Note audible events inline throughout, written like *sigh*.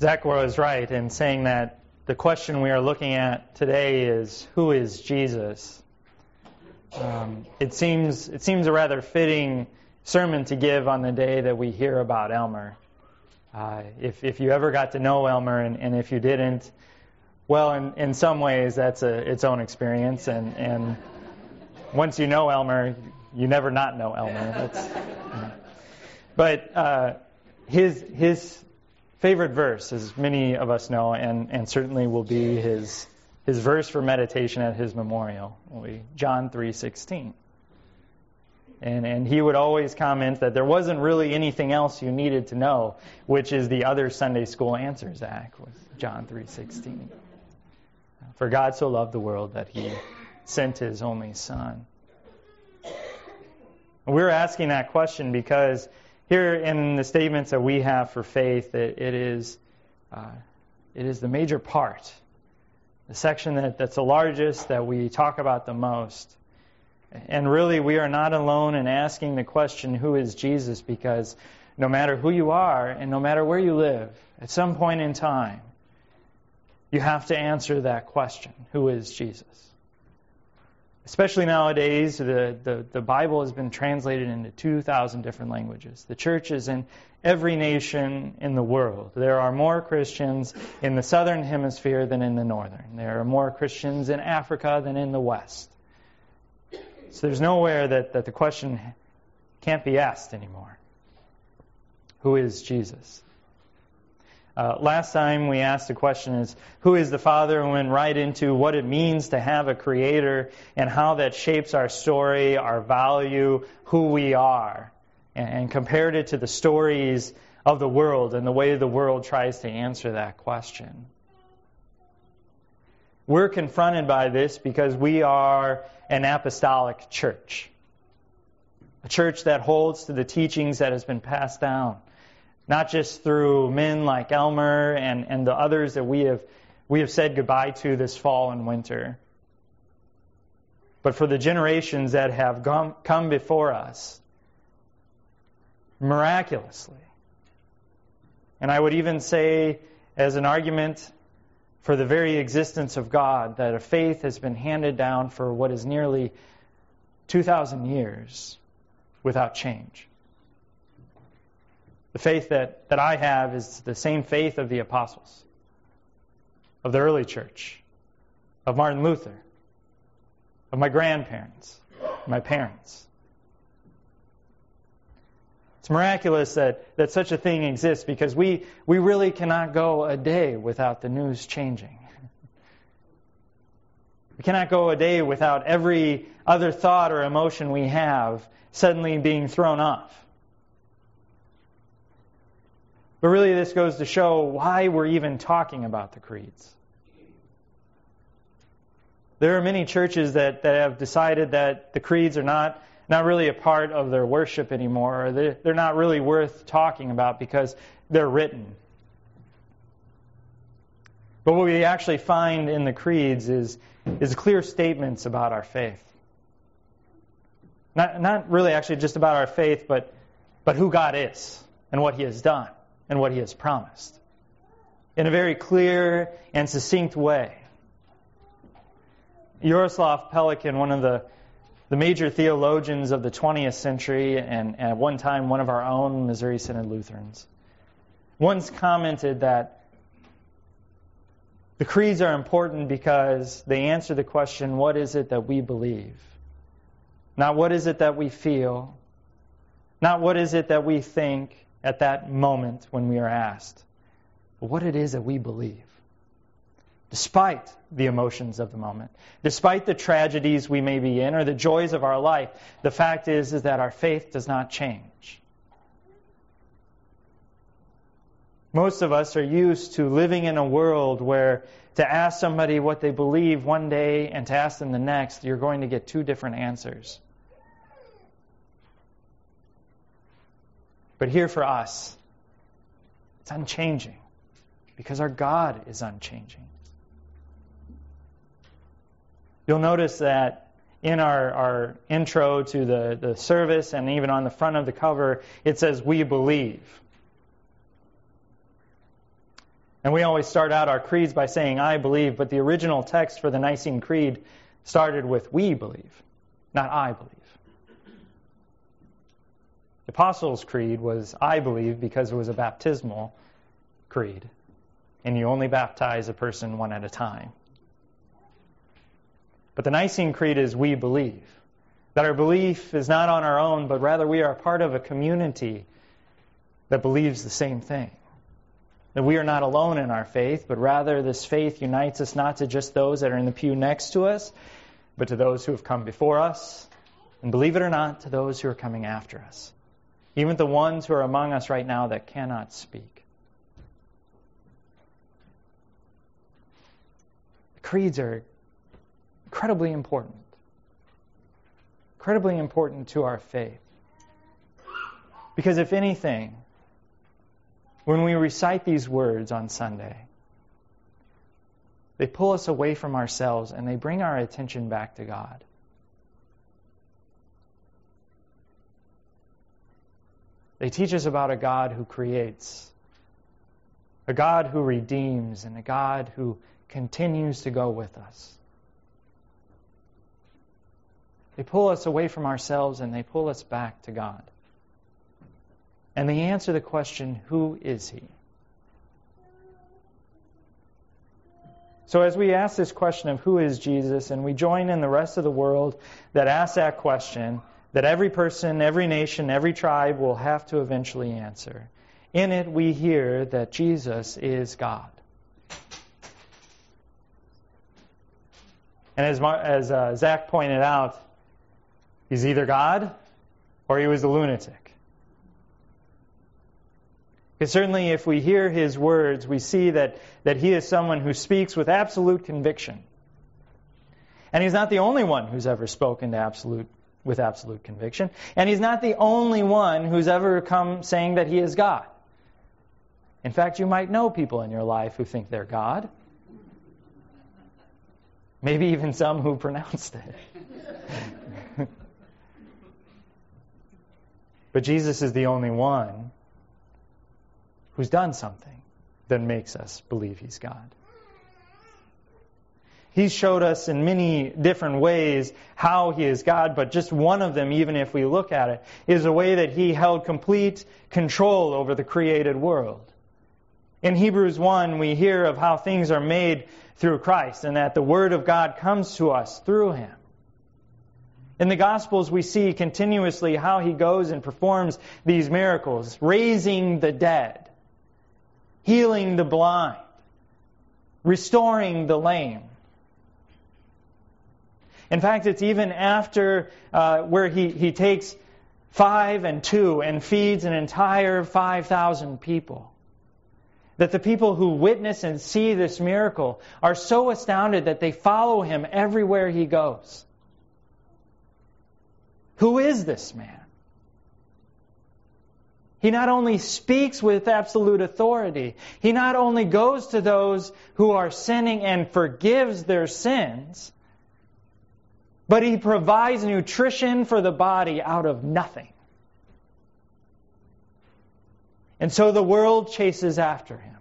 Zach was right in saying that the question we are looking at today is who is Jesus? Um, it seems it seems a rather fitting sermon to give on the day that we hear about Elmer. Uh, if if you ever got to know Elmer and, and if you didn't, well, in, in some ways that's a, its own experience, and and once you know Elmer, you never not know Elmer. That's, but uh, his his favorite verse, as many of us know, and, and certainly will be his, his verse for meditation at his memorial, will be John 3.16. And, and he would always comment that there wasn't really anything else you needed to know, which is the other Sunday school answer, Zach, was John 3.16. For God so loved the world that he sent his only son. We're asking that question because here in the statements that we have for faith, it, it is uh, it is the major part, the section that, that's the largest, that we talk about the most. And really, we are not alone in asking the question, who is Jesus? Because no matter who you are and no matter where you live, at some point in time, you have to answer that question, who is Jesus? Especially nowadays, the, the, the, Bible has been translated into 2,000 different languages. The church is in every nation in the world. There are more Christians in the southern hemisphere than in the northern. There are more Christians in Africa than in the west. So there's nowhere that, that the question can't be asked anymore. Who is Jesus? Uh, last time we asked the question is who is the Father and went right into what it means to have a creator and how that shapes our story, our value, who we are, and, and compared it to the stories of the world and the way the world tries to answer that question. We're confronted by this because we are an apostolic church. A church that holds to the teachings that has been passed down not just through men like Elmer and, and the others that we have, we have said goodbye to this fall and winter, but for the generations that have gone, come before us miraculously. And I would even say, as an argument for the very existence of God, that a faith has been handed down for what is nearly 2,000 years without change. The faith that, that I have is the same faith of the apostles, of the early church, of Martin Luther, of my grandparents, my parents. It's miraculous that, that such a thing exists because we, we really cannot go a day without the news changing. We cannot go a day without every other thought or emotion we have suddenly being thrown off. But really, this goes to show why we're even talking about the creeds. There are many churches that, that have decided that the creeds are not, not really a part of their worship anymore, or they're, they're not really worth talking about because they're written. But what we actually find in the creeds is, is clear statements about our faith. Not, not really actually just about our faith, but, but who God is and what He has done and what he has promised in a very clear and succinct way. Jaroslav Pelikan, one of the, the major theologians of the 20th century, and, and at one time one of our own Missouri Synod Lutherans, once commented that the creeds are important because they answer the question what is it that we believe? Not what is it that we feel, not what is it that we think, at that moment when we are asked what it is that we believe. Despite the emotions of the moment, despite the tragedies we may be in or the joys of our life, the fact is, is that our faith does not change. Most of us are used to living in a world where to ask somebody what they believe one day and to ask them the next, you're going to get two different answers. But here for us, it's unchanging because our God is unchanging. You'll notice that in our, our intro to the, the service and even on the front of the cover, it says, We believe. And we always start out our creeds by saying, I believe, but the original text for the Nicene Creed started with, we believe, not I believe. The Apostles' Creed was, I believe, because it was a baptismal creed. And you only baptize a person one at a time. But the Nicene Creed is, we believe. That our belief is not on our own, but rather we are part of a community that believes the same thing. That we are not alone in our faith, but rather this faith unites us not to just those that are in the pew next to us, but to those who have come before us, and believe it or not, to those who are coming after us. Even the ones who are among us right now that cannot speak. The creeds are incredibly important. Incredibly important to our faith. Because if anything, when we recite these words on Sunday, they pull us away from ourselves and they bring our attention back to God. They teach us about a God who creates, a God who redeems, and a God who continues to go with us. They pull us away from ourselves and they pull us back to God. And they answer the question, Who is He? So, as we ask this question of who is Jesus, and we join in the rest of the world that asks that question, that every person, every nation, every tribe will have to eventually answer. In it, we hear that Jesus is God. And as, as uh, Zach pointed out, he's either God or he was a lunatic. Because certainly, if we hear his words, we see that, that he is someone who speaks with absolute conviction. And he's not the only one who's ever spoken to absolute, with absolute conviction. And he's not the only one who's ever come saying that he is God. In fact, you might know people in your life who think they're God. Maybe even some who pronounced it. *laughs* but Jesus is the only one who's done something that makes us believe he's God. He's showed us in many different ways how he is God, but just one of them, even if we look at it, is a way that he held complete control over the created world. In Hebrews 1, we hear of how things are made through Christ and that the Word of God comes to us through him. In the Gospels, we see continuously how he goes and performs these miracles, raising the dead, healing the blind, restoring the lame. In fact, it's even after uh, where he, he takes five and two and feeds an entire 5,000 people. That the people who witness and see this miracle are so astounded that they follow him everywhere he goes. Who is this man? He not only speaks with absolute authority, he not only goes to those who are sinning and forgives their sins, but he provides nutrition for the body out of nothing. And so the world chases after him.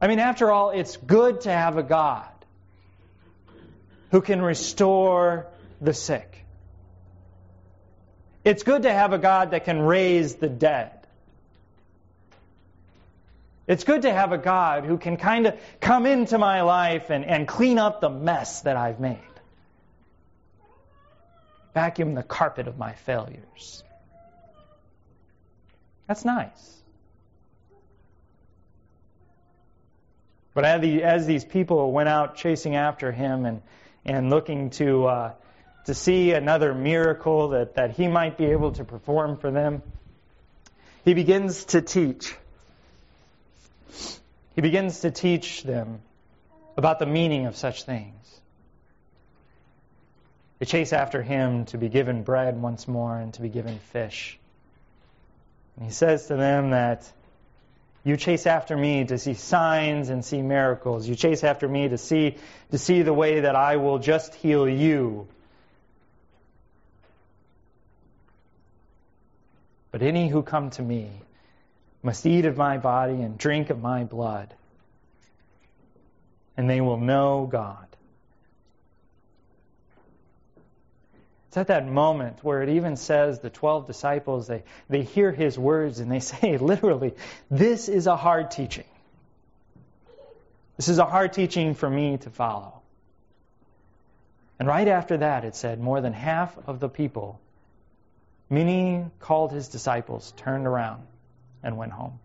I mean, after all, it's good to have a God who can restore the sick. It's good to have a God that can raise the dead. It's good to have a God who can kind of come into my life and, and clean up the mess that I've made. Vacuum the carpet of my failures. That's nice. But as, these people went out chasing after him and, and looking to uh, to see another miracle that, that he might be able to perform for them, he begins to teach. He begins to teach them about the meaning of such things. They chase after him to be given bread once more and to be given fish. And he says to them that you chase after me to see signs and see miracles. You chase after me to see to see the way that I will just heal you But any who come to me must eat of my body and drink of my blood, and they will know God. It's at that moment where it even says the 12 disciples, they, they hear his words and they *laughs* say, literally, this is a hard teaching. This is a hard teaching for me to follow. And right after that, it said more than half of the people, many called his disciples, turned around and went home.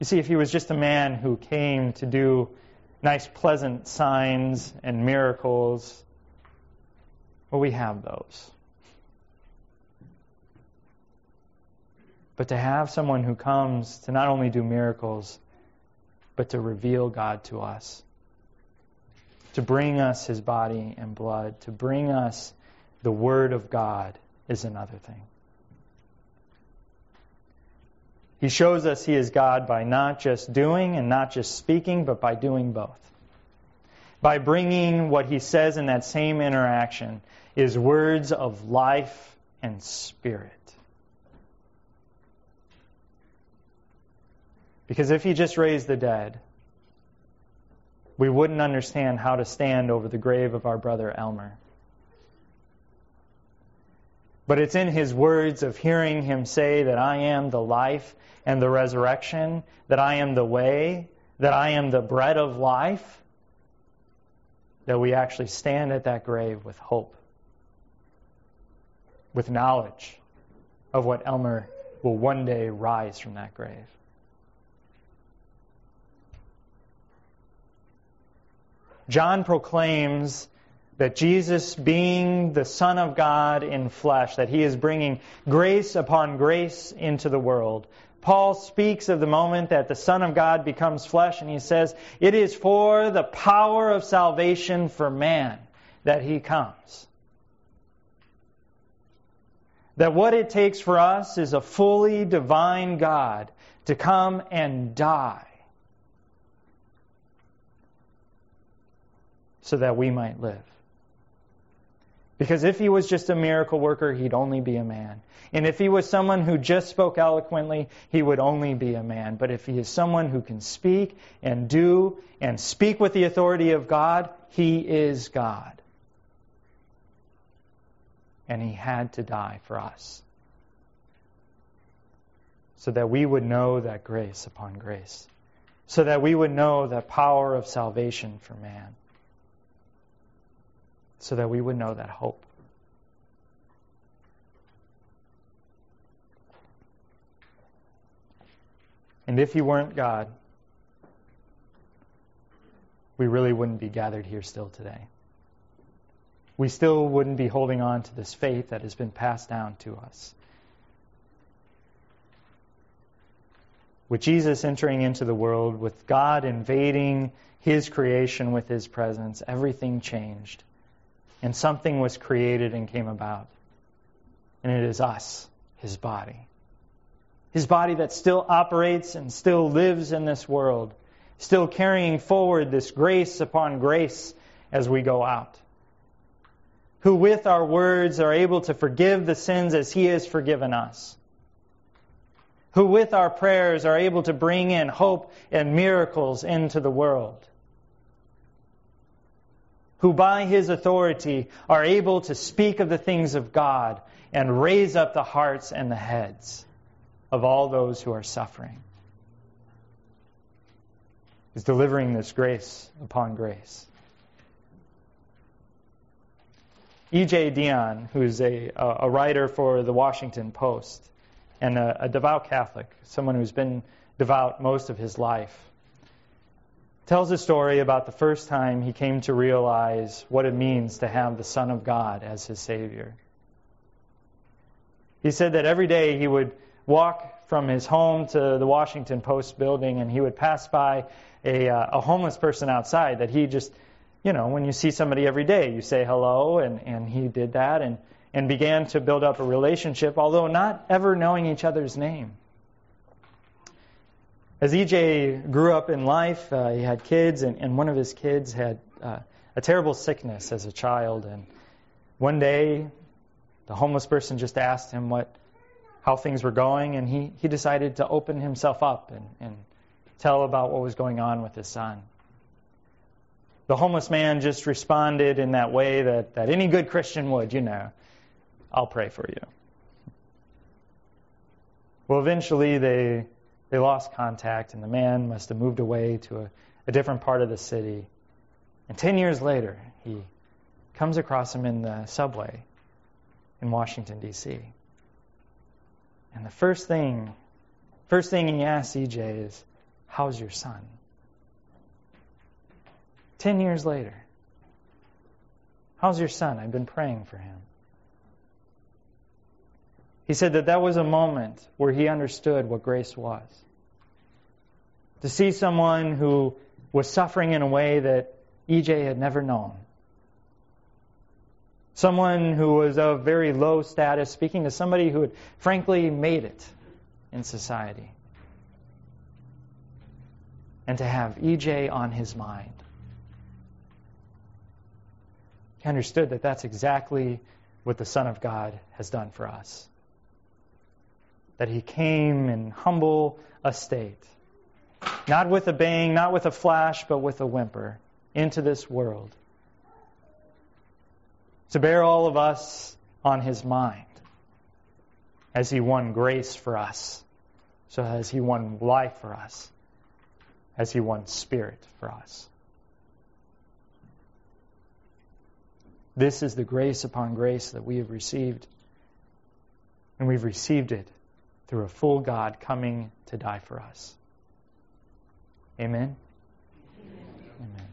You see, if he was just a man who came to do nice, pleasant signs and miracles, well, we have those. But to have someone who comes to not only do miracles, but to reveal God to us, to bring us his body and blood, to bring us the Word of God is another thing. He shows us he is God by not just doing and not just speaking, but by doing both. By bringing what he says in that same interaction is words of life and spirit. Because if he just raised the dead, we wouldn't understand how to stand over the grave of our brother Elmer. But it's in his words of hearing him say that I am the life and the resurrection, that I am the way, that I am the bread of life, that we actually stand at that grave with hope, with knowledge of what Elmer will one day rise from that grave. John proclaims that Jesus, being the Son of God in flesh, that he is bringing grace upon grace into the world. Paul speaks of the moment that the Son of God becomes flesh, and he says, It is for the power of salvation for man that he comes. That what it takes for us is a fully divine God to come and die so that we might live. Because if he was just a miracle worker, he'd only be a man. And if he was someone who just spoke eloquently, he would only be a man. But if he is someone who can speak and do and speak with the authority of God, he is God. And he had to die for us. So that we would know that grace upon grace. So that we would know the power of salvation for man so that we would know that hope. And if He weren't God, we really wouldn't be gathered here still today. We still wouldn't be holding on to this faith that has been passed down to us. With Jesus entering into the world, with God invading His creation with His presence, everything changed and something was created and came about. And it is us, his body. His body that still operates and still lives in this world, still carrying forward this grace upon grace as we go out. Who, with our words, are able to forgive the sins as he has forgiven us. Who, with our prayers, are able to bring in hope and miracles into the world who by his authority are able to speak of the things of God and raise up the hearts and the heads of all those who are suffering. Is delivering this grace upon grace. E.J. Dionne, who's a, a writer for the Washington Post and a, a devout Catholic, someone who's been devout most of his life, tells a story about the first time he came to realize what it means to have the Son of God as his Savior. He said that every day he would walk from his home to the Washington Post building and he would pass by a, uh, a homeless person outside that he just, you know, when you see somebody every day, you say hello, and, and he did that and, and began to build up a relationship, although not ever knowing each other's name. As EJ grew up in life, uh, he had kids, and, and, one of his kids had uh, a terrible sickness as a child. And one day, the homeless person just asked him what how things were going, and he, he decided to open himself up and, and tell about what was going on with his son. The homeless man just responded in that way that, that any good Christian would, you know, I'll pray for you. Well, eventually they, they lost contact, and the man must have moved away to a, a different part of the city. And 10 years later, he comes across him in the subway in Washington, D.C. And the first thing, first thing he asks EJ is, How's your son? Ten years later. How's your son? I've been praying for him. He said that that was a moment where he understood what grace was. To see someone who was suffering in a way that EJ had never known. Someone who was of very low status, speaking to somebody who had frankly made it in society. And to have EJ on his mind. He understood that that's exactly what the Son of God has done for us. That he came in humble estate, not with a bang, not with a flash, but with a whimper, into this world. To bear all of us on his mind as he won grace for us, so as he won life for us, as he won spirit for us. This is the grace upon grace that we have received. And we've received it through a full God coming to die for us. Amen. Amen. Amen.